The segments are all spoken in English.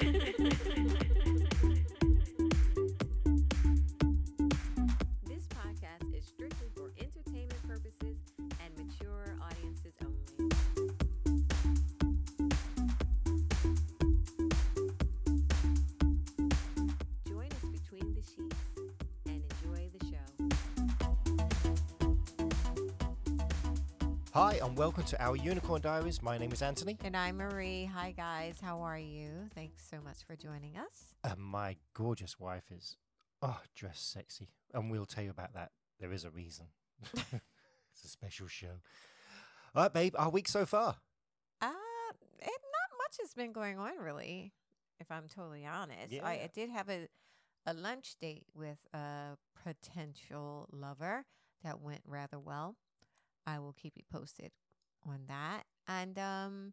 Thank you. And welcome to our Unicorn Diaries. My name is Anthony, And I'm Marie. Hi, guys. How are you? Thanks so much for joining us. and my gorgeous wife is, oh, dressed sexy. And we'll tell you about that. There is a reason. it's a special show. All right, babe, our week so far. Uh, it, not much has been going on, really, if I'm totally honest. I, Yeah. I did have a, a lunch date with a potential lover that went rather well. I will keep you posted on that. And um,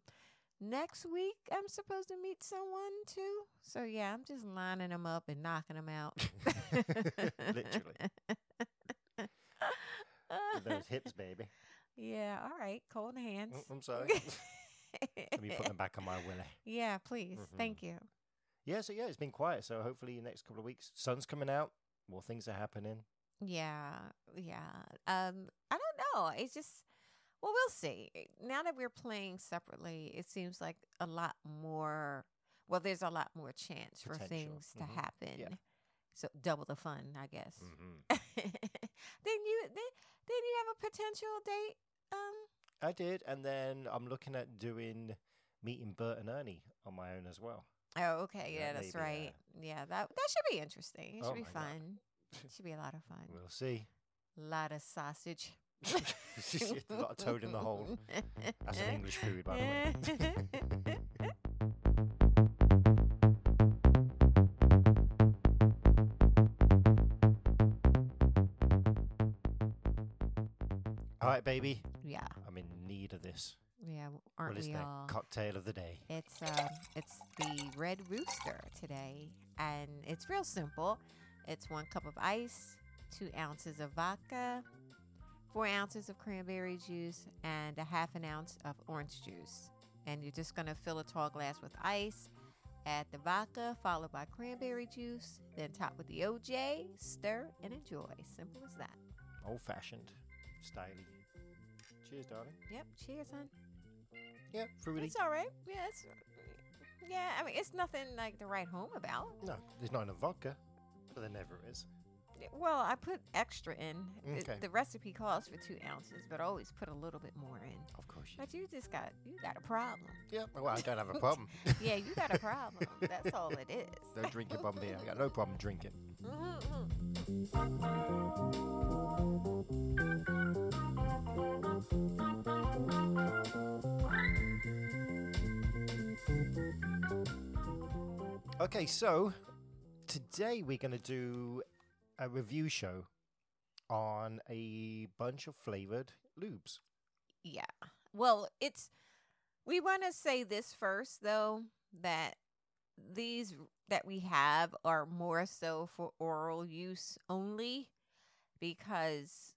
next week, I'm supposed to meet someone too. So, yeah, I'm just lining them up and knocking them out. Literally. Those hips, baby. Yeah, all right. Cold hands. Oh, I'm sorry. Let me put them back on my willy. yeah, please. Mhm. Thank you. Yeah, so yeah, it's been quiet. So hopefully, the next couple of weeks, sun's coming out, more things are happening. Yeah, yeah. Um, I don't know. It's just, well, we'll see. Now that we're playing separately, it seems like a lot more. Well, there's a lot more chance for things to Mhm. happen. Yeah. So double the fun, I guess. hmm then you then, then you have a potential date. Um, I did, and then I'm looking at doing meeting Bert and Ernie on my own as well. oh, okay, Yeah, yeah, that's maybe, right. Yeah, that that should be interesting. It Oh should be fun. God. Should be a lot of fun. We'll see. A lot of sausage. a lot of toad in the hole. That's an English food, by the way. All right, baby. yeah, I'm in need of this. yeah. Aren't what is we the all? cocktail of the day? It's um, it's the Red Rooster today, and it's real simple. It's one cup of ice, two ounces of vodka, four ounces of cranberry juice, and a half an ounce of orange juice. And you're just gonna fill a tall glass with ice. Add the vodka, followed by cranberry juice, then top with the OJ, stir, and enjoy. Simple as that. Old fashioned, styly. Cheers, darling. Yep. Cheers, hon. Yeah, fruity. It's all right. Yeah, it's, yeah. I mean, it's nothing like to write home about. No, there's not enough vodka, but there never is. Well, I put extra in. The- Okay. The, recipe calls for two ounces, but I always put a little bit more in. Of course. You But you just got you got a problem. yeah, well, I don't have a problem. Yeah, you got a problem. That's all it is. Don't drink your bum beer. I got no problem drinking. Mhm. Okay, so today we're going to do a review show on a bunch of flavored lubes. Yeah. Well, it's we want to say this first though that these that we have are more so for oral use only because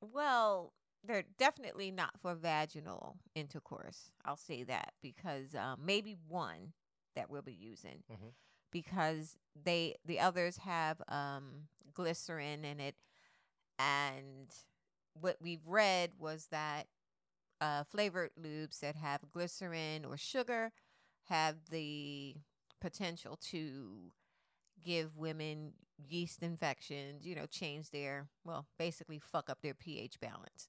well, they're definitely not for vaginal intercourse. I'll say that because um, maybe one that we'll be using Mhm. Because they the others have um, glycerin in it, and what we've read was that uh, flavored lubes that have glycerin or sugar have the potential to give women yeast infections, you know, change their, well, basically fuck up their pH balance.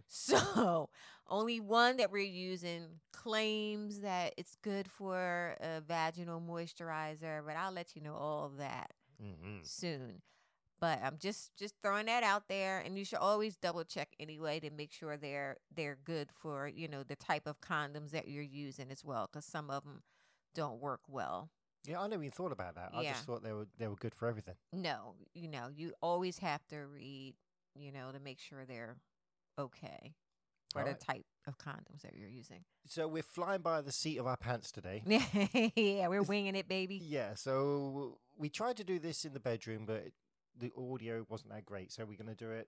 so, only one that we're using claims that it's good for a vaginal moisturizer, but I'll let you know all that Mm-hmm. soon. But I'm just just throwing that out there, and you should always double check anyway to make sure they're they're good for you know the type of condoms that you're using as well, because some of them don't work well. Yeah, I never even thought about that. I just thought they were they were good for everything. No, you know you always have to read, you know, to make sure they're okay for the Alright. type of condoms that you're using. So we're flying by the seat of our pants today. yeah, we're winging it, baby. Yeah, so we tried to do this in the bedroom, but it- the audio wasn't that great. So we're going to do it.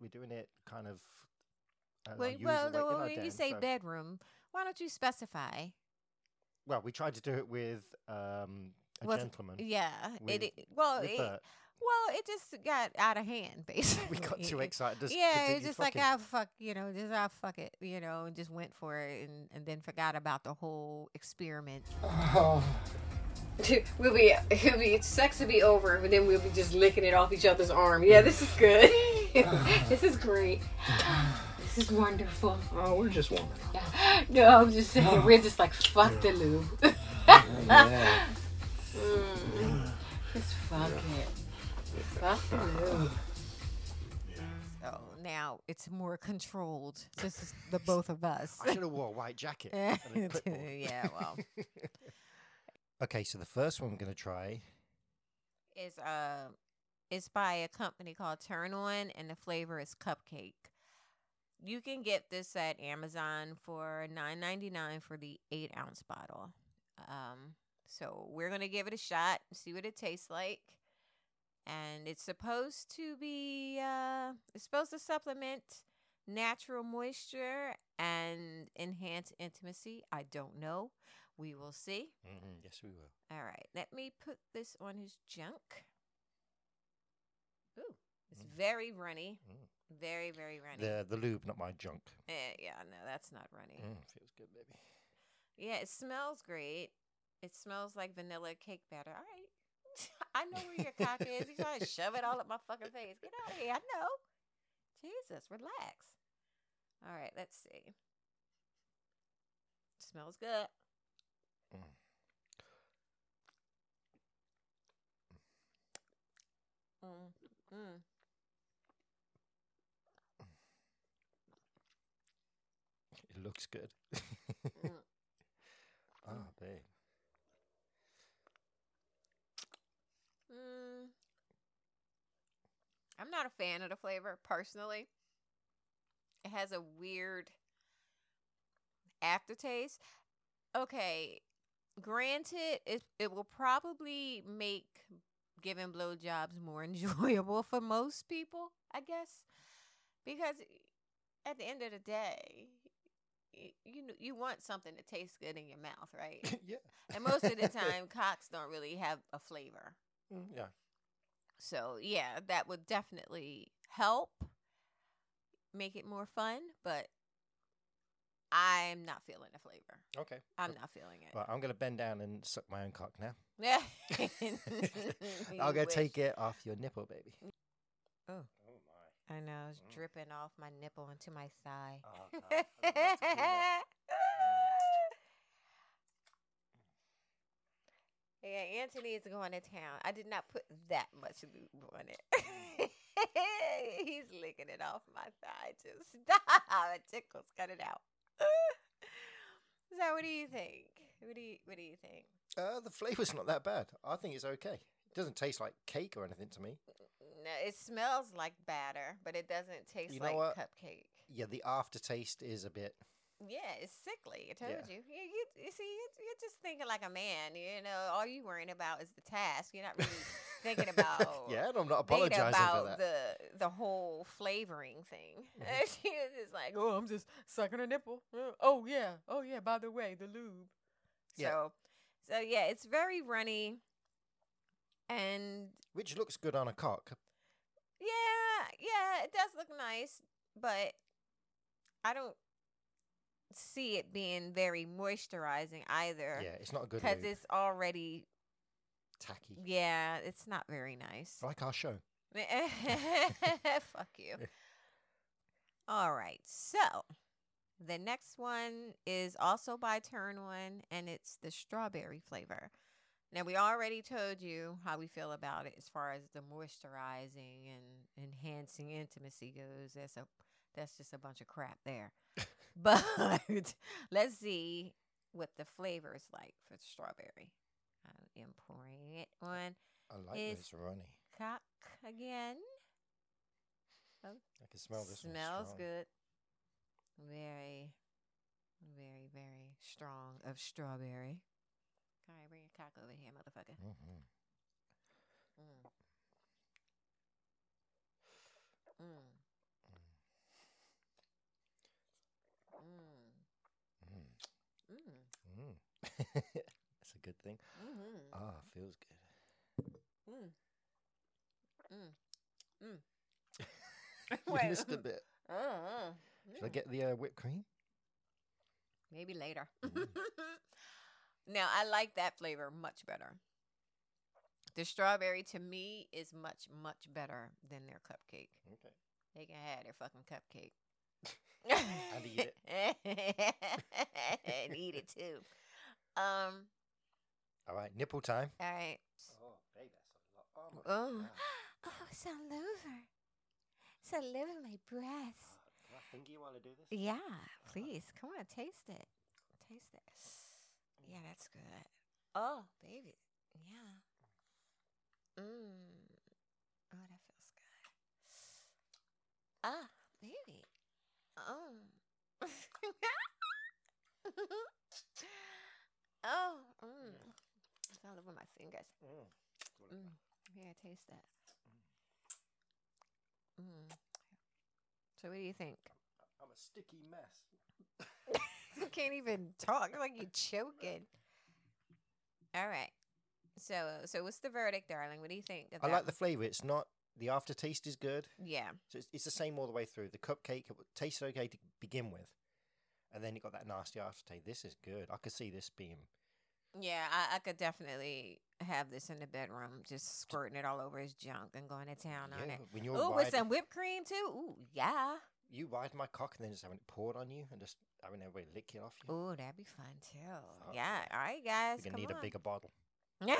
We're doing it kind of. our Well, usual well way in no, our when you den, say so- bedroom, why don't you specify? well, we tried to do it with um, a Was- gentleman. Yeah, With- it, it well, with it, Bert. well, it just got out of hand, basically. We got too excited. Just yeah, continued it's just like fucking. ah fuck, you know, just ah fuck it, you know, and just went for it, and, and then forgot about the whole experiment. Oh. we'll be it'll be sex will be over, but then we'll be just licking it off each other's arm. Yeah, this is good. this is great. This is wonderful. Oh, we're just warming up. No, I'm just saying we're just like fuck the lube. Yeah. Mm. Just fuck it. Fuck the lube. So now it's more controlled. This is the both of us. I should have wore a white jacket. and a clipboard. yeah, well, okay, so the first one we're going to try. Is uh, it's by a company called Turn On, and the flavor is cupcake. You can get this at Amazon for nine ninety nine for the eight ounce bottle. Um, so we're gonna give it a shot, and see what it tastes like, and it's supposed to be uh, it's supposed to supplement natural moisture and enhance intimacy. I don't know. We will see. Mhm, yes, we will. All right, let me put this on his junk. Ooh, it's Mm. very runny. Mm. Very, very runny. The the lube, not my junk. Eh, yeah, no, that's not runny. Mm, feels good, baby. Yeah, it smells great. It smells like vanilla cake batter. All right. I know where your cock is. You trying to shove it all up my fucking face. Get out of here. I know. Jesus, relax. All right, let's see. Smells good. Mm. Mm, mm. It looks good. Mm. Ah, babe. I'm not a fan of the flavor personally. It has a weird aftertaste. Okay, granted, it it will probably make giving blowjobs more enjoyable for most people, I guess, because at the end of the day, you know, you want something that tastes good in your mouth, right? yeah. and most of the time, cocks don't really have a flavor. Mm, yeah. So yeah, that would definitely help make it more fun, but I'm not feeling the flavor. Okay. I'm not feeling it. Right, I'm going to bend down and suck my own cock now. Yeah. I'll go take it off your nipple, baby. Oh. Oh my. I know it's Mm. dripping off my nipple into my thigh. Oh, God. I don't know what to do next. Yeah, Anthony is going to town. I did not put that much lube on it. He's licking it off my thigh. Just stop. It tickles. Cut it out. so, what do you think? What do you What do you think? Uh, the flavor's not that bad. I think it's okay. It doesn't taste like cake or anything to me. No, it smells like batter, but it doesn't taste You know like what? cupcake. Yeah, the aftertaste is a bit. Yeah, it's sickly. I told Yeah. you. You, you. you see, you, you're just thinking like a man. You know, all you worrying about is the task. You're not really thinking about. yeah, and I'm not apologizing about for that. the the whole flavoring thing. Mhm. she was just like, "Oh, I'm just sucking a nipple." Uh, Oh yeah, oh yeah. By the way, the lube. Yeah. So, so yeah, it's very runny, and Which looks good on a cock. yeah, yeah, it does look nice, but I don't see it being very moisturizing either. Yeah, it's not a good because it's already Tacky. yeah, it's not very nice. Like our show. Fuck you. All right. So, the next one is also by Turn On, and it's the strawberry flavor. Now, we already told you how we feel about it as far as the moisturizing and enhancing intimacy goes. That's a that's just a bunch of crap there. but let's see what the flavor is like for strawberry. I am pouring it on I like Is- this runny. cock again. I can smell this Smells good. Very, very, very strong of strawberry. All right, bring your cock over here, motherfucker. Mhm. Mm. Mm. Mm. Mm. Mm. Mm. That's a good thing. Mm-hmm. Ah, feels good. Mm. Mm. Mm. you Wait. missed a bit. Uh-uh. Should I get the uh, whipped cream? Maybe later. Mm. now, I like that flavor much better. The strawberry to me is much, much better than their cupcake. Okay. They can have their fucking cupcake. And eat it. and eat it too. Um, All right, nipple time. all right. Oh, babe, that's a lot. Oh, my Oh. God. Oh, it's all over. It's all over my breast. Can I finger you while I do this? Yeah, please. Come on, taste it. Taste it. Yeah, that's good. Oh, baby. Yeah. Mmm. Oh, that feels good. Ah, baby. Oh. oh. Mm. It's all over my fingers. Mm. Mm. Yeah, taste that. Mm. So, what do you think? I'm a sticky mess. you can't even talk like you're choking. All right. So, so what's the verdict, darling? What do you think? Of I that like the flavour. It's not, the aftertaste is good. Yeah. So it's, it's the same all the way through. The cupcake it tasted okay to begin with. And then you got that nasty aftertaste. This is good. I could see this being. Yeah, I, I could definitely have this in the bedroom, just squirting it all over his junk and going to town on Yeah, it. when you're Oh, with wide, some whipped cream too. Ooh, yeah. you ride my cock and then just having it poured on you and just having everybody lick it off you. Ooh, that'd be fun too. Fuck yeah. All right, guys. You're come need a bigger bottle. Yeah.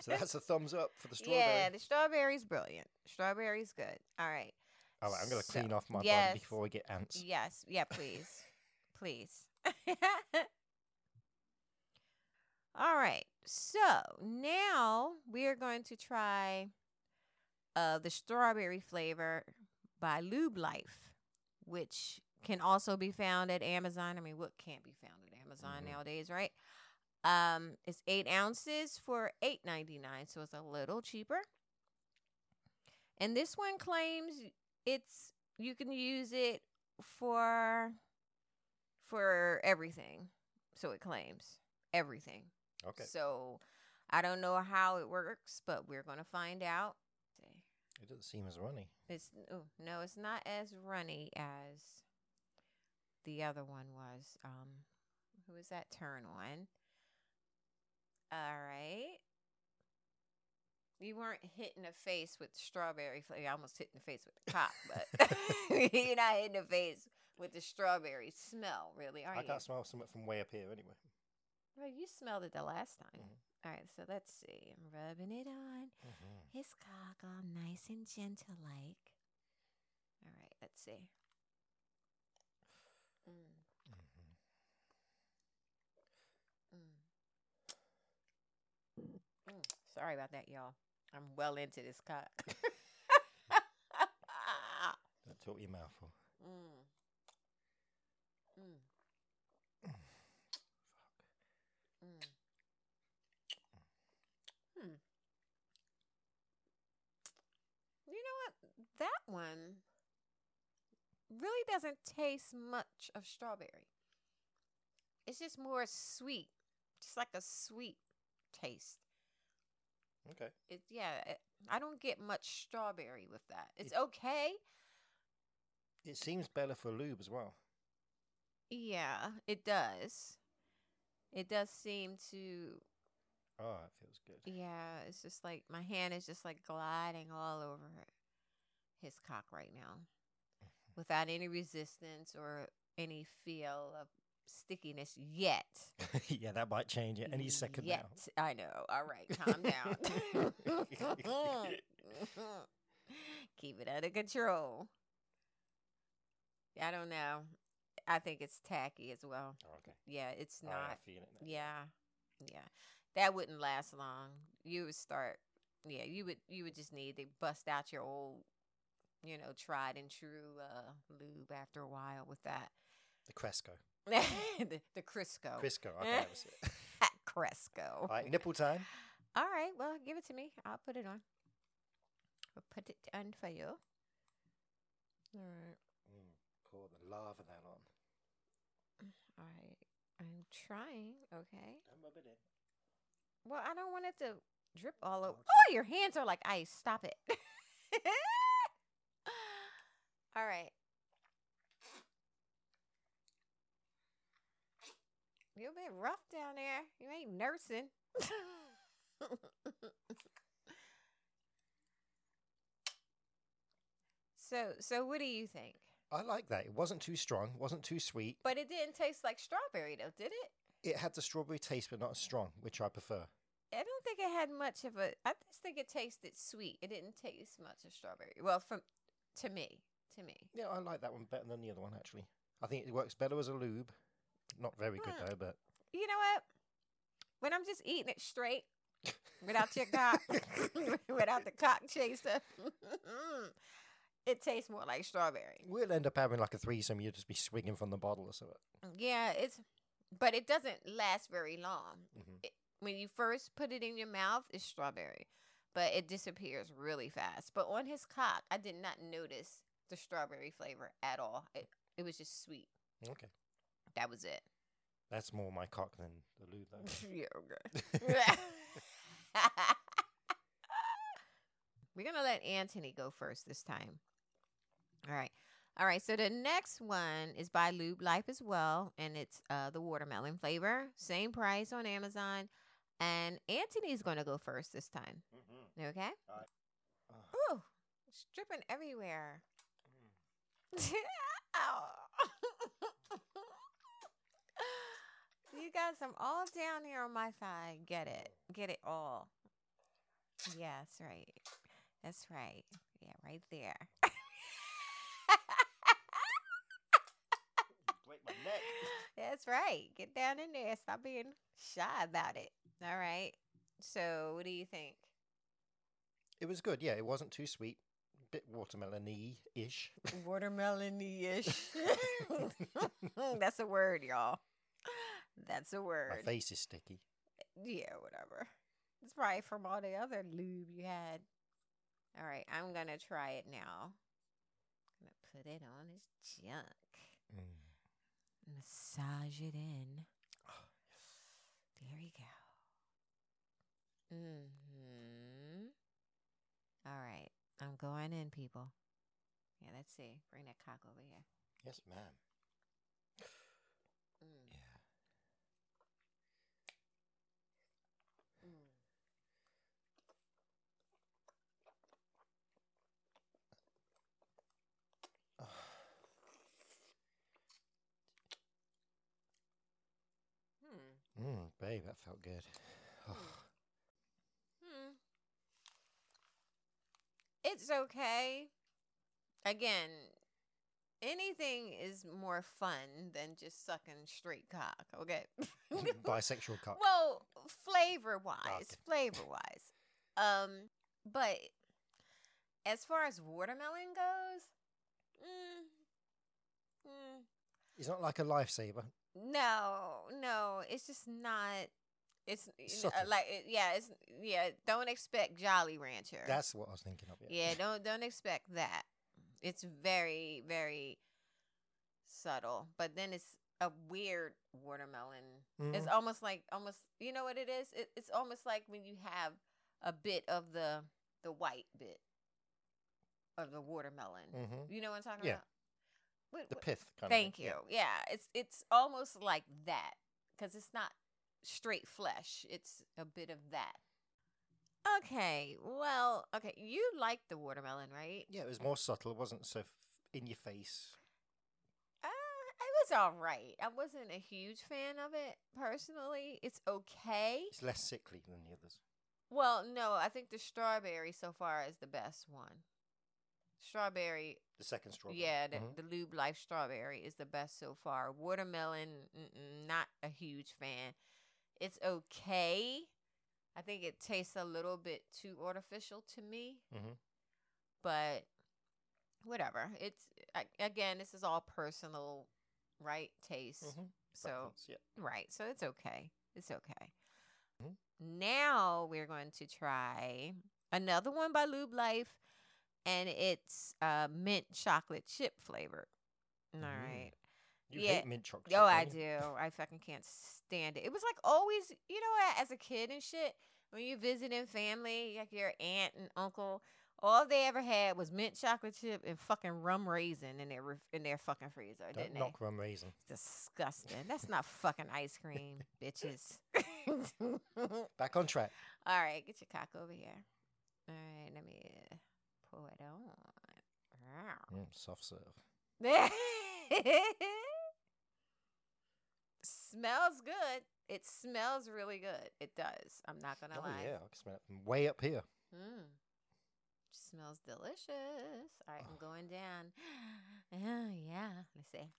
So that's a thumbs up for the strawberry. Yeah, the strawberry's brilliant. Strawberry's good. All right. All right, I'm going to So- clean off my yes. body before we get ants. Yes. Yeah, please. please. All right. So now we are going to try uh, the strawberry flavor by Lube Life, which can also be found at Amazon. I mean, what can't be found at Amazon Mhm. nowadays, right? Um, it's eight ounces for eight ninety nine, so it's a little cheaper. And this one claims it's you can use it for for everything. So it claims everything. Okay. So I don't know how it works, but we're gonna find out. It doesn't seem as runny. It's oh, no, it's not as runny as the other one was. Um, who was that turn on? All right. You weren't hitting the face with strawberry flavor. I almost hit in the face with the cock, but you're not hitting the face with the strawberry smell, really, are I you? can't smell something from way up here anyway. Well, you smelled it the last time. Mhm. All right, so let's see. I'm rubbing it on Mm-hmm. his cock all nice and gentle like. All right, let's see. Mm, Mm-hmm. mm. Mm. Sorry about that, y'all. I'm well into this cock. Don't talk your mouth mm. Mm. Mm. Hmm. You know what? That one really doesn't taste much of strawberry. It's just more sweet, just like a sweet taste. Okay. It yeah. It, I don't get much strawberry with that. It's It- okay. It seems better for lube as well. Yeah, it does. It does seem to Oh, it feels good. Yeah, it's just like my hand is just like gliding all over his cock right now mm-hmm. without any resistance or any feel of stickiness yet. yeah, that might change it any second yet. I know. All right, calm down. Keep it under control. I don't know. I think it's tacky as well. Oh, okay. Yeah, it's oh, right, not. Feel it now. Yeah, yeah, that wouldn't last long. You would start, yeah, you would you would just need to bust out your old, you know, tried and true uh, lube after a while with that. The Cresco. the, the Crisco. Crisco. Okay, that was it. Cresco. All right, nipple time. All right, well, give it to me. I'll put it on. I'll put it on for you. All right. Mm, pour the lava that on. All right. I'm trying. Okay. Don't rub it. Well, I don't want it to drip all over. Oh, your hands are like ice. Stop it. All right. You've been rough down there. You ain't nursing. so, so what do you think? I like that. It wasn't too strong, wasn't too sweet. But it didn't taste like strawberry, though, did it? It had the strawberry taste, but not as strong, which I prefer. I don't think it had much of a. I just think it tasted sweet. It didn't taste much of strawberry. Well, from to me, to me. Yeah, I like that one better than the other one, actually. I think it works better as a lube. Not very good, though, but You know what? When I'm just eating it straight, without your cock, without the cock chaser, it tastes more like strawberry. we'll end up having like a threesome. You'll just be swinging from the bottle or something. Yeah, it's, but it doesn't last very long. Mhm. It, when you first put it in your mouth, it's strawberry, but it disappears really fast. But on his cock, I did not notice the strawberry flavor at all. It it was just sweet. Okay. That was it. That's more my cock than the lube, though. yeah, okay. We're gonna let Anthony go first this time. All right. All right, so the next one is by Lube Life as well, and it's uh, the watermelon flavor. Same price on Amazon. And Anthony's going to go first this time. mm-hmm. Okay? Oh. Ooh, it's dripping everywhere. Ow. you got some all down here on my thigh. Get it. Get it all. Yeah, that's right. That's right. Yeah, right there. Break my neck. That's right. Get down in there. Stop being shy about it. All right. So, what do you think? It was good, yeah. It wasn't too sweet. Bit watermelon-y ish. Watermelon ish. That's a word, y'all. That's a word. My face is sticky. Yeah, whatever. It's probably from all the other lube you had. All right, I'm gonna try it now. gonna put it on his junk. Mm. Massage it in. There you go. Mm-hmm. All right. I'm going in, people. Yeah, let's see. Bring that cock over here. Yes, ma'am. Mm. Yeah. Mm. Hmm. Mm, babe, that felt good. Hmm. It's okay. Again, anything is more fun than just sucking straight cock, okay? Bisexual cock. well, flavor wise, flavor wise. Um, but as far as watermelon goes, mm, mm, It's not like a lifesaver. no, no, it's just not. It's Subtle. like it, yeah, it's yeah. Don't expect Jolly Rancher. That's what I was thinking of. Yeah. yeah. Don't don't expect that. It's very very subtle, but then it's a weird watermelon. It's Mhm. almost like almost you know what it is. It, it's almost like when you have a bit of the the white bit of the watermelon. Mhm. You know what I'm talking Yeah. about? What- The pith kind Thank of. you. Yeah. it's it's almost like that because it's not straight flesh. It's a bit of that. Okay. Well, okay. You like the watermelon, right? Yeah. it was more subtle. It wasn't so f- in your face. Uh, it was all right. I wasn't a huge fan of it personally. It's okay. It's less sickly than the others. Well, no, I think the strawberry so far is the best one. Strawberry The second strawberry. Yeah, the, Mhm. the Lube Life strawberry is the best so far. Watermelon, not a huge fan. It's okay. I think it tastes a little bit too artificial to me, Mhm. but whatever. It's I, again, this is all personal, right? Taste. Mhm. So Preference, yeah. right, so it's okay. It's okay. Mhm. Now we're going to try another one by Lube Life, and it's uh, mint chocolate chip flavored. All Mm. right. You Yeah. hate mint chocolate. Oh, I do. I fucking can't stand it. It was like always, you know, as a kid and shit, when you visiting family, like your aunt and uncle, all they ever had was mint chocolate chip and fucking rum raisin in their in their fucking freezer, Don't didn't knock rum raisin. they? Disgusting. That's not fucking ice cream, bitches. Back on track. all right, get your cock over here. All right, let me pull it on. Mm, soft serve. smells good. It smells really good. It does. I'm not gonna Oh lie. yeah, I can smell it from way up here. Mm. Smells delicious. All right, I'm Oh. going down. Yeah, yeah. Let's see.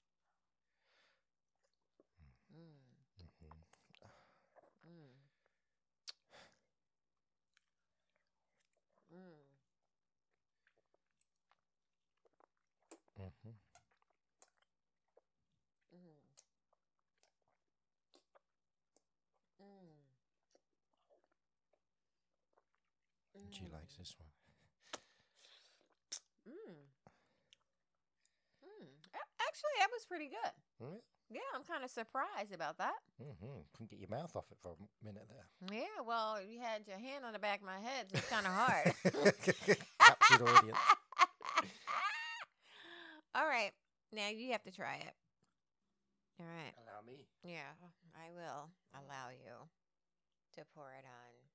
She likes this one. Mm. Mm. Actually, that was pretty good. Mm, Yeah, I'm kind of surprised about that. Mm-hmm. Couldn't get your mouth off it for a minute there. Yeah, well, you had your hand on the back of my head, so it's kind of hard. Captured audience. All right, now you have to try it. All right. Allow me. Yeah, I will allow you to pour it on.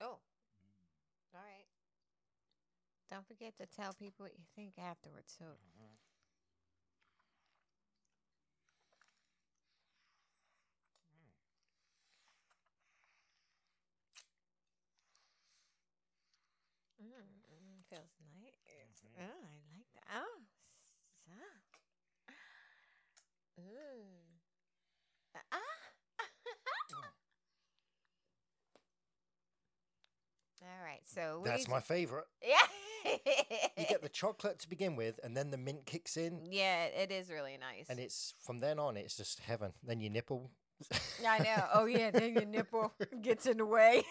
Oh, all right. Don't forget to tell people what you think afterwards, too. Mm, mm, feels nice. Mhm. Oh, I like that. Oh, stop. Mm. Ah. All right. So That's my favorite. yeah. You get the chocolate to begin with, and then the mint kicks in, yeah, it is really nice. and it's from then on, it's just heaven. Then your nipple. I know. Oh yeah, then your nipple gets in the way.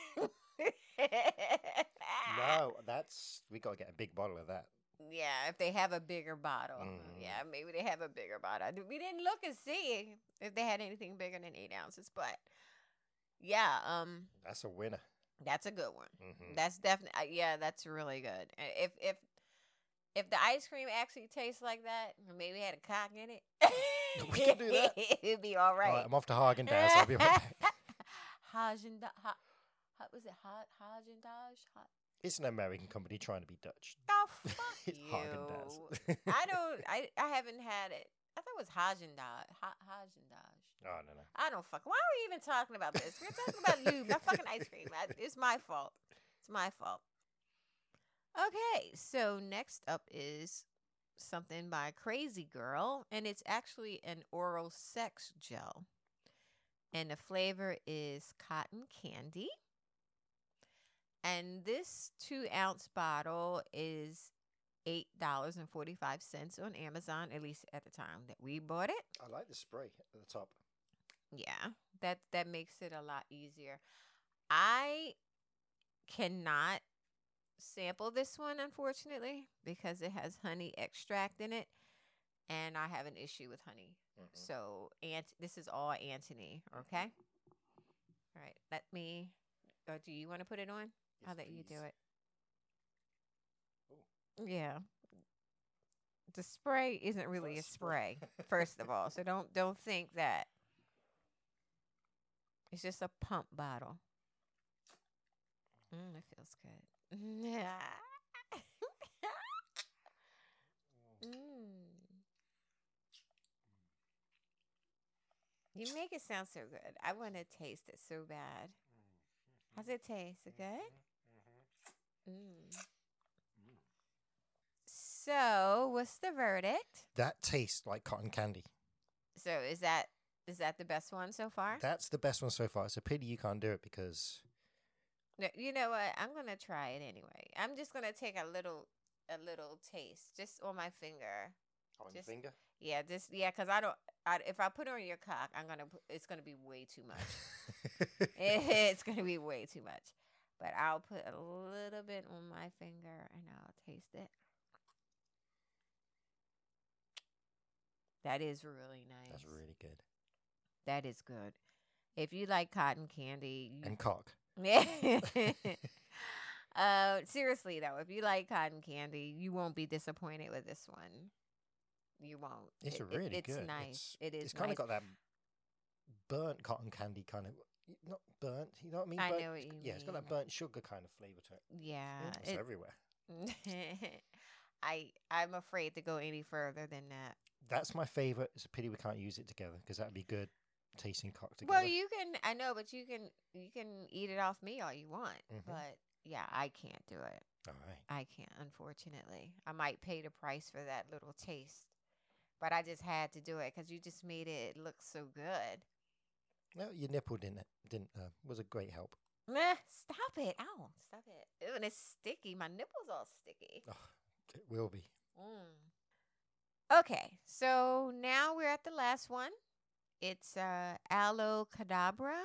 No, that's we gotta get a big bottle of that. Yeah, if they have a bigger bottle. Mhm. Yeah, maybe they have a bigger bottle. D- We didn't look and see if they had anything bigger than eight ounces, but yeah, um, That's a winner. That's a good one. Mhm. That's definitely uh, yeah, that's really good. If if if the ice cream actually tastes like that, maybe had a cock in it, We can do that. It'd be all All right, right. I'm off to Haagen Dazs. I'll be right back. Haagen Da- ha, ha, was it ha, Haagen Dazs? It's an American company trying to be Dutch. oh fuck you! I don't. I I haven't had it. I thought it was Haagen Dazs. Ha, Haagen Dazs. Oh no no. I don't fuck. Why are we even talking about this? We're talking about lube, not fucking ice cream. I, it's my fault. It's my fault. Okay, so next up is something by Crazy Girl, and it's actually an oral sex gel. And the flavor is cotton candy. And this two ounce bottle is $8.45 on Amazon, at least at the time that we bought it. I like the spray at the top. yeah that that makes it a lot easier. I cannot sample this one unfortunately because it has honey extract in it and i have an issue with honey. Mhm. so ant this is all anthony okay? All right let me or do you want to put it on? I'll Yes, let you do it yeah. The spray isn't really a spray. first of all so don't don't think that it's just a pump bottle. Mm, it feels good. Yeah mm. you make it sound so good. I want to taste it so bad. How's it taste? It good? Mm. So what's the verdict That tastes like cotton candy. so is that is that the best one so far That's the best one so far. It's a pity you can't do it because No, you know what? I'm gonna try it anyway. I'm just gonna take a little, a little taste, just on my finger. on Just- your finger. Yeah, just yeah, cause I don't. I, if I put it on your cock, I'm gonna. It's gonna be way too much. it's gonna be way too much. But I'll put a little bit on my finger and I'll taste it. That is really nice. That's really good. That is good. If you like cotton candy, you And cock. Uh, seriously though, if you like cotton candy, you won't be disappointed with this one. You won't. It's It- a it- really it's good. nice. It's, it is It's kind nice. of got that burnt cotton candy kind of. Not burnt. You know what I mean? I Burnt- know what you Yeah, it's got that burnt sugar kind of flavor to it. yeah. It's it- everywhere. I I'm afraid to go any further than that. That's my favorite. It's a pity we can't use it together because that'd be good tasting cock together. Well, you can. I know, but you can. You can eat it off me all you want. Mhm. But yeah, I can't do it. All right. I can't, unfortunately. I might pay the price for that little taste, but I just had to do it because you just made it look so good. No, your nipple didn't didn't uh, was a great help. Meh, stop it. Ow, stop it. Ew, and it's sticky. My nipple's all sticky. Oh, it will be. Mm. Okay, so now we're at the last one. It's uh, Aloe Cadabra.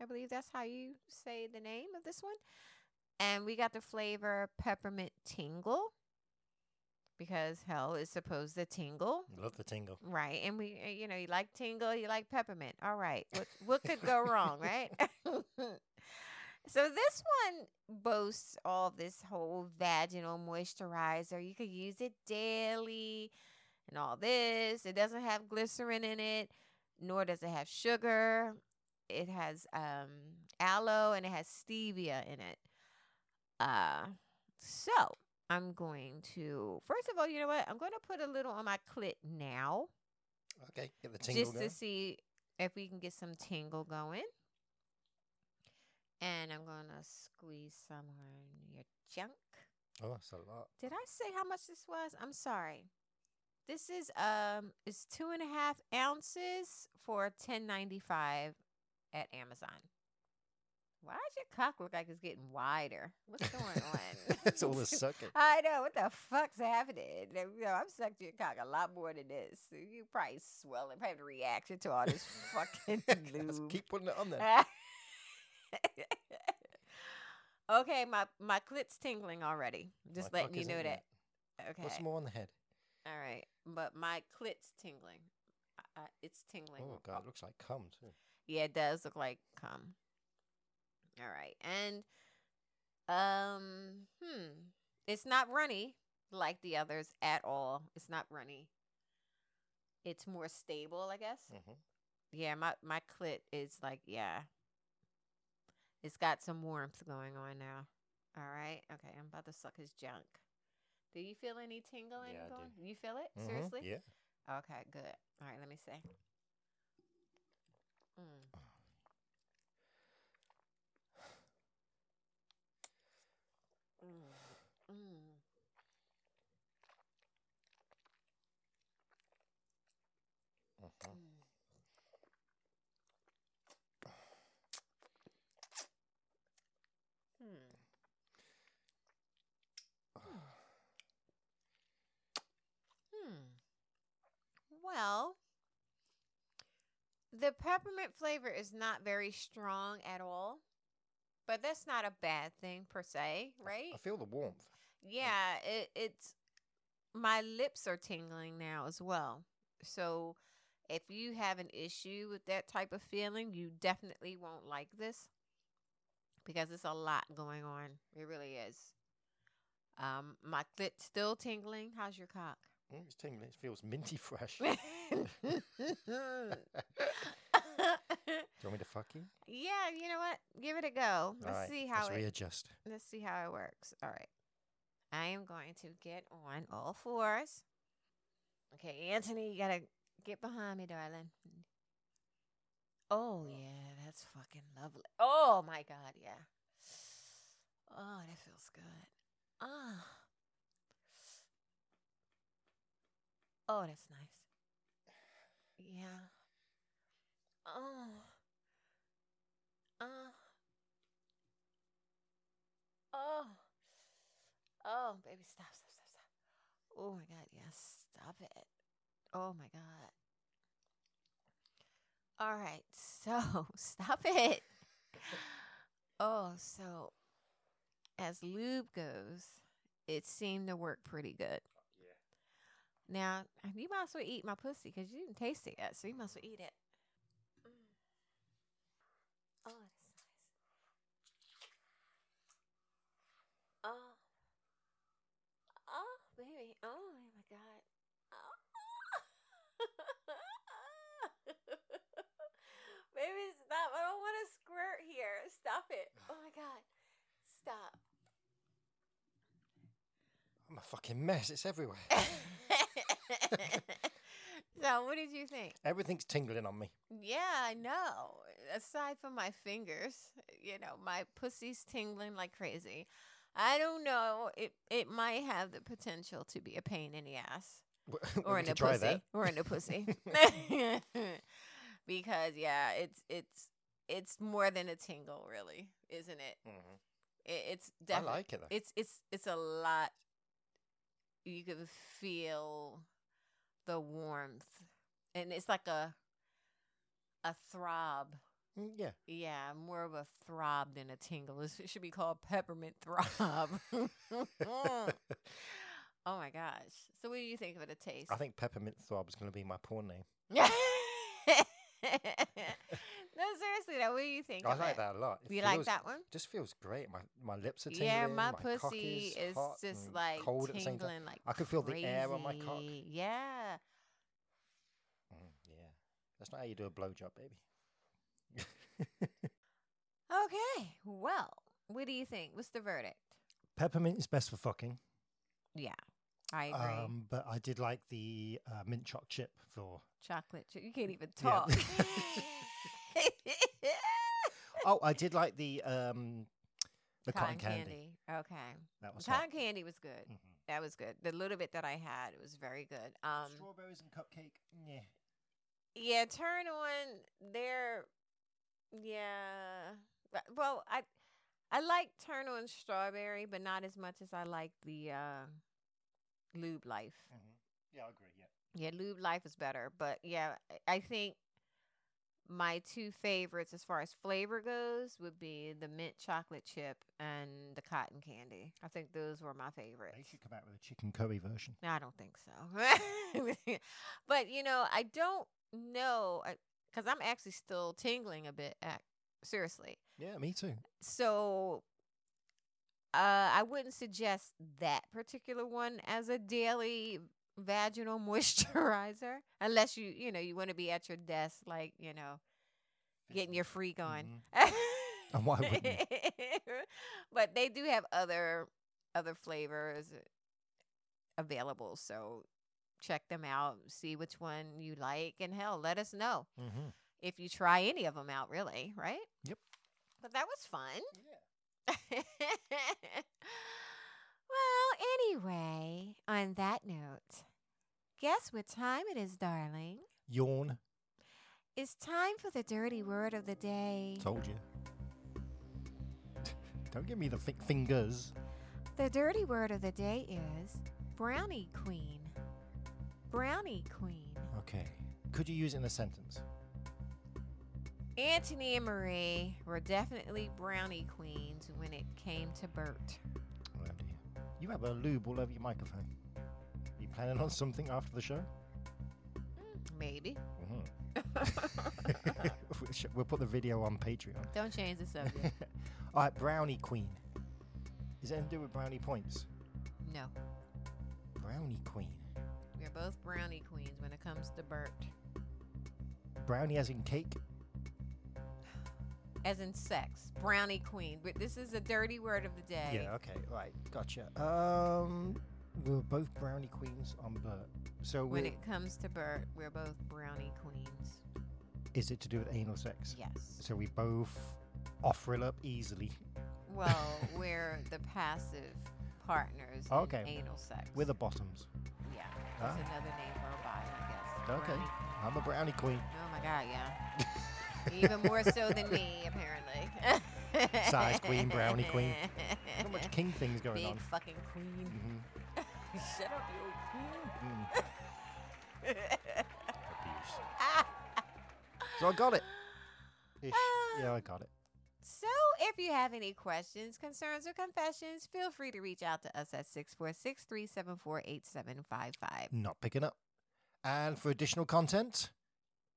I believe that's how you say the name of this one. And we got the flavor peppermint tingle because hell is supposed to tingle. Love the tingle. Right. And we, uh, you know, you like tingle, you like peppermint. All right. What, what could go wrong, right? so this one boasts all this whole vaginal moisturizer. You could use it daily and all this. It doesn't have glycerin in it, nor does it have sugar. It has um, aloe and it has stevia in it. Uh, so I'm going to first of all, you know what? I'm going to put a little on my clit now, Okay, get the tingle just going. to see if we can get some tingle going. And I'm going to squeeze some on your junk. Oh, that's a lot. Did I say how much this was? I'm sorry. This is um it's two and a half ounces for ten ninety five at Amazon. Why does your cock look like it's getting wider? What's going on? it's all the sucking. I know what the fuck's happening. You know, I've sucked your cock a lot more than this. You probably swelling, probably have a reaction to all this fucking Let's lube. keep putting it on there. okay, my my clit's tingling already. Just My letting you know that. Okay. Some more on the head. All right, but my clit's tingling. I, I, it's tingling. Oh god, it looks like cum too. Yeah, it does look like cum. All right, and um, hmm, it's not runny like the others at all. It's not runny. It's more stable, I guess. hmm Yeah, my my clit is like yeah. It's got some warmth going on now. All right. Okay, I'm about to suck his junk. Do you feel any tingling Yeah, going? You feel it? Mhm, Seriously? Yeah. Okay, good. All right, let me see. Mm. Mm. Mhm. Mm. Hmm. Hmm. Well, the peppermint flavor is not very strong at all, but that's not a bad thing per se, right? I feel the warmth. Yeah, it, it's my lips are tingling now as well. So if you have an issue with that type of feeling, you definitely won't like this because it's a lot going on. It really is. Um, my clit still tingling. How's your cock? Mm, it's tingling. It feels minty fresh. Do you want me to fuck you? Yeah, you know what? Give it a go. Let's Alright, see how let's it readjust. let's see how it works. All right. I am going to get on all fours. Okay, Anthony, you gotta get behind me, darling. Oh yeah, that's fucking lovely. Oh my god, yeah. Oh, that feels good. Ah. Oh, Oh, that's nice. Yeah. Oh. Oh. Oh. Oh, baby, stop, stop, stop, stop. Oh my god, yes, stop it. Oh my god. All right, so stop it. Oh, so as lube goes, it seemed to work pretty good. Now you might as well eat my pussy because you didn't taste it yet, so you might as well eat it. Mm. Oh, that's nice. Oh, oh, baby. Oh my god. Oh. baby, stop! I don't want to squirt here. Stop it. Oh my god. Stop. I'm a fucking mess. It's everywhere. what did you think? Everything's tingling on me. Yeah, I know. Aside from my fingers, you know, my pussy's tingling like crazy. I don't know. It it might have the potential to be a pain in the ass or in the pussy or in the pussy. because yeah, it's it's it's more than a tingle, really, isn't it? Mhm. it it's I definitely like it though. it's it's it's a lot you can feel the warmth and it's like a a throb Mm, yeah. yeah more of a throb than a tingle it should be called peppermint throb oh my gosh so what do you think of the taste I think peppermint throb is going to be my porn name. no seriously though what do you think I like it? that a lot. It you like that one Just feels great. My my lips are tingling. yeah my, cock pussy is, is, just like cold at the same time. tingling like I could feel the air on my cock. yeah yeah, that's not how you do a blowjob, baby. Okay. Well, what do you think? What's the verdict? Peppermint is best for fucking. Yeah, I agree. Um, but I did like the uh, mint choc chip for. Chocolate. chip- You can't even Yeah. talk. Oh, I did like the um, the cotton, candy. Okay. That was Cotton hot. candy was good. Mhm. That was good. The little bit that I had, it was very good. Um, Strawberries and cupcake. Yeah. Yeah, turn on their, yeah. Well, I, I like turn on strawberry, but not as much as I like the uh, lube life. Yeah, I agree. Yeah. Yeah, Lube Life is better, but yeah, I think my two favorites as far as flavor goes would be the mint chocolate chip and the cotton candy. I think those were my They favorites. should come out with a chicken curry version. No, I don't think so. but you know, I don't know because I'm actually still tingling a bit. At, seriously, Yeah, me too. so uh, I wouldn't suggest that particular one as a daily vaginal moisturizer unless you you know you want to be at your desk like you know getting your freak on And why wouldn't but they do have other other flavors available so check them out see which one you like and hell let us know Mm-hmm. if you try any of them out really right Yep. but that was fun Yeah. Well, anyway, on that note, guess what time it is, darling? Yawn. It's time for the dirty word of the day. Told you. Don't give me the fi- fingers. The dirty word of the day is brownie queen. Brownie queen. Okay. Could you use it in a sentence? Anthony and Marie were definitely brownie queens when it came to Bert. You have a lube all over your microphone. You planning on something after the show? Maybe. Mhm. We sh- we'll put the video on Patreon. Don't change the subject. All right, Brownie Queen. Is it anything to do with brownie points? no. Brownie Queen. We're both brownie queens when it comes to Bert. Brownie as in cake? As in sex. Brownie queen. But This is a dirty word of the day. Yeah, okay, right, gotcha. Um, we were both brownie queens on Bert. So When it comes to Bert, we're both brownie queens. is it to do with anal sex? Yes. So we both offer it up easily. Well, we're the passive partners Okay. in anal sex. We're the bottoms. yeah. That's Ah. another name for a bi, I guess. Okay. Brownie- I'm a brownie queen. Oh my god, yeah. Even more so than me, apparently. Size queen, brownie queen. So much king things going Big on. fucking queen. hmm Shut up, you old Mm. queen. Abuse. So I got it. Ish. Yeah, I got it. So If you have any questions, concerns, or confessions, feel free to reach out to us at 646 374 8755. Not picking up. And for additional content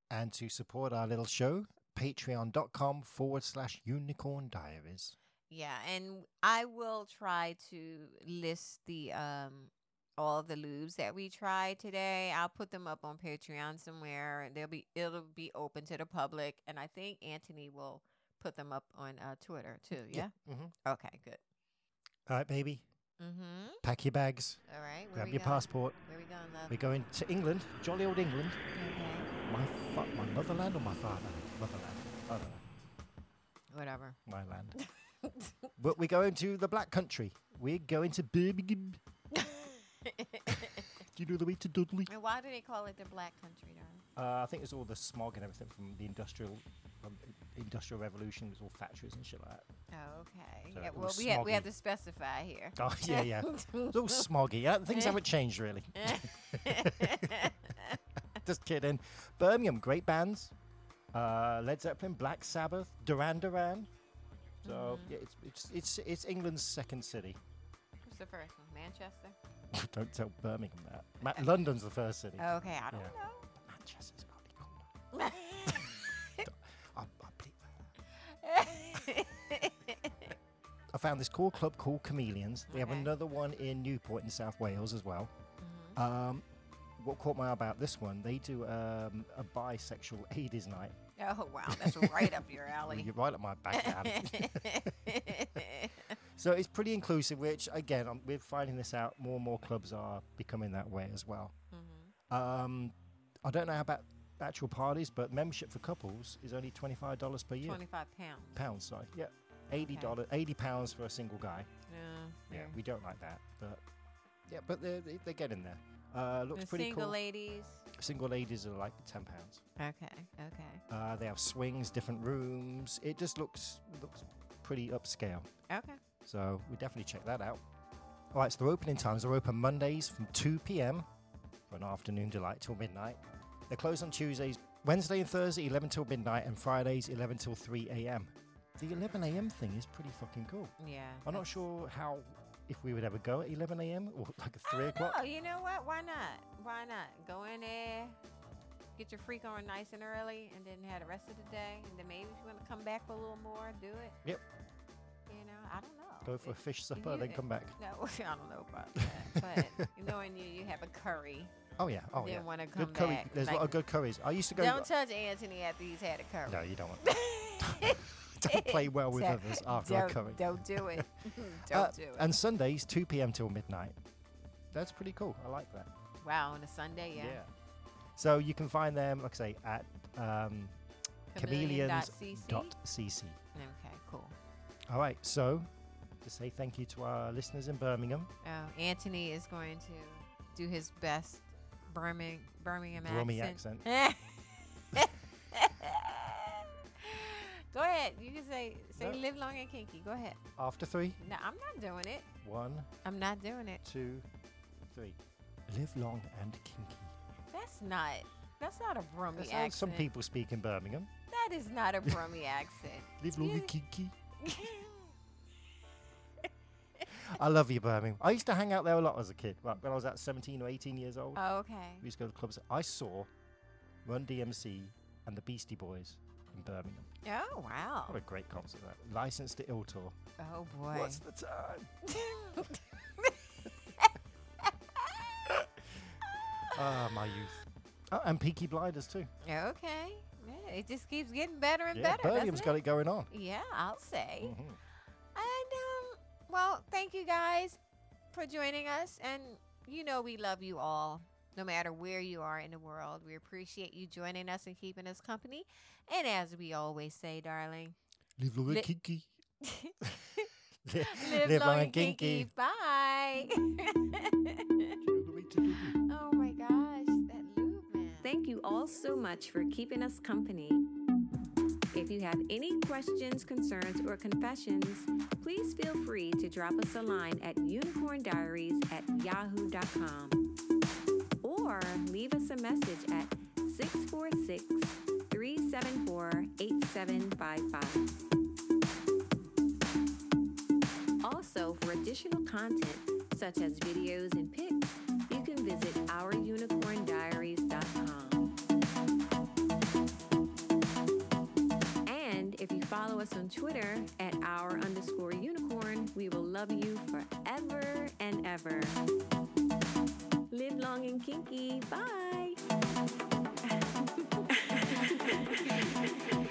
and to support our little show, patreon.com forward slash unicorn diaries. Yeah, and I will try to list the um all the lubes that we tried today. I'll put them up on Patreon somewhere. and They'll be it'll be open to the public, and I think Anthony will put them up on uh, Twitter too. Yeah. Mm-hmm. Okay. Good. All right, baby. Mm-hmm. Pack your bags. All right. Grab your going? passport. Where we going, love? We're going to England, jolly old England. okay. My fu- my motherland or my fatherland? Motherland. I don't know. Whatever. My land. but we're going to the Black Country. We're going to Birmingham. Do you know the way to Dudley? and why do they call it the Black Country, darling? Uh, I think it's all the smog and everything from the industrial um, industrial revolution. It's all factories and shit like that. Oh, okay. So yeah, well, we have, we have to specify here. Oh yeah, yeah. It's all smoggy. Yeah, things haven't changed really. Just kidding. Birmingham, great bands. Uh, Led Zeppelin, Black Sabbath, Duran Duran. So Mhm. yeah, it's, it's it's it's England's second city. What's the first one? Manchester? Don't tell Birmingham that. Ma- London's the first city. Okay, I don't Yeah. Manchester's probably cooler. know. I'll, I'll bleep that. I found this cool club called Chameleons. They have Okay. another one in Newport in South Wales as well. Mhm. Um, what caught my eye about this one, they do um, a bisexual 80s night. Oh wow, that's right up your alley. You're right up my back alley. so it's pretty inclusive, which again, um, we're finding this out. More and more clubs are becoming that way as well. Mhm. Um, I don't know about actual parties, but membership for couples is only $25 per year. Twenty-five pounds. Pounds, sorry. Yeah. $80, dollars 80 pounds for a single guy. Yeah. Yeah, we don't like that, but yeah, but they're, they- they're getting there. Uh, looks The pretty single cool. ladies. Single ladies are like ten pounds. Okay. Okay. Uh, they have swings, different rooms. It just looks looks pretty upscale. Okay. So we definitely check that out. All right, so their opening times are open Mondays from 2 p.m. for an afternoon delight till midnight. They're closed on Tuesdays, Wednesday and Thursday 11 till midnight, and Fridays 11 till 3 a.m. The 11 a.m. thing is pretty fucking cool. Yeah. I'm not that's- sure how if we would ever go at 11 a.m. or like a 3 o'clock. Oh, you know what? Why not? Why not? Go in there, get your freak on nice and early, and then have the rest of the day. And then maybe if you want to come back for a little more, do it. Yep. You know, I don't know. Go for a fish supper, you- then come back. No, I don't know about that. but knowing you, you have a curry. Oh yeah, oh yeah. want to come Good curry. back. There's a lot of good curries. I used to go. Don't touch Anthony after he's had a curry. no, you don't want. don't play well with others after don't, curry. Don't do it. don't Uh, do it. And Sundays, 2 p.m. till midnight. That's pretty cool. I like that. wow, on a Sunday, yeah. So you can find them, like I say, at um, chameleons.cc. Okay, cool. All right. So to say thank you to our listeners in Birmingham, Oh, Anthony is going to do his best Birmingham, Birmingham accent. accent. Say say No. live long and kinky. Go ahead. After three, No, I'm not doing it. one, I'm not doing it. two, three. Live long and kinky. That's not. That's not a Brummy That's accent. some people speak in Birmingham. That is not a Brummy accent. Live long and kinky. I love you, Birmingham. I used to hang out there a lot as a kid. Like when I was at 17 or 18 years old, oh, okay. we used to go to clubs. I saw Run DMC and the Beastie Boys in Birmingham. Oh wow. What a great concert that. Licensed to Ill Tour. Oh boy. What's the time? Ah, my youth. Oh, and Peaky Blinders too. okay. Yeah, it just keeps getting better and yeah, better. Birmingham's doesn't got it going on. Yeah, I'll say. Mhm. And um, well, thank you guys for joining us. And you know we love you all, no matter where you are in the world. We appreciate you joining us and keeping us company. And as we always say, darling, Live long Li- and kinky. Li- live, long and kinky. Bye. Do you know the way to do it? oh my gosh, that lube man. Thank you all so much for keeping us company. If you have any questions, concerns, or confessions, please feel free to drop us a line at unicorndiaries at yahoo.com or leave us a message at 646 374 8755. Also, for additional content, such as videos and pics, you can visit ourunicorndiaries.com. And if you follow us on Twitter at our underscore unicorn, we will love you forever and ever. Live long and kinky. Bye.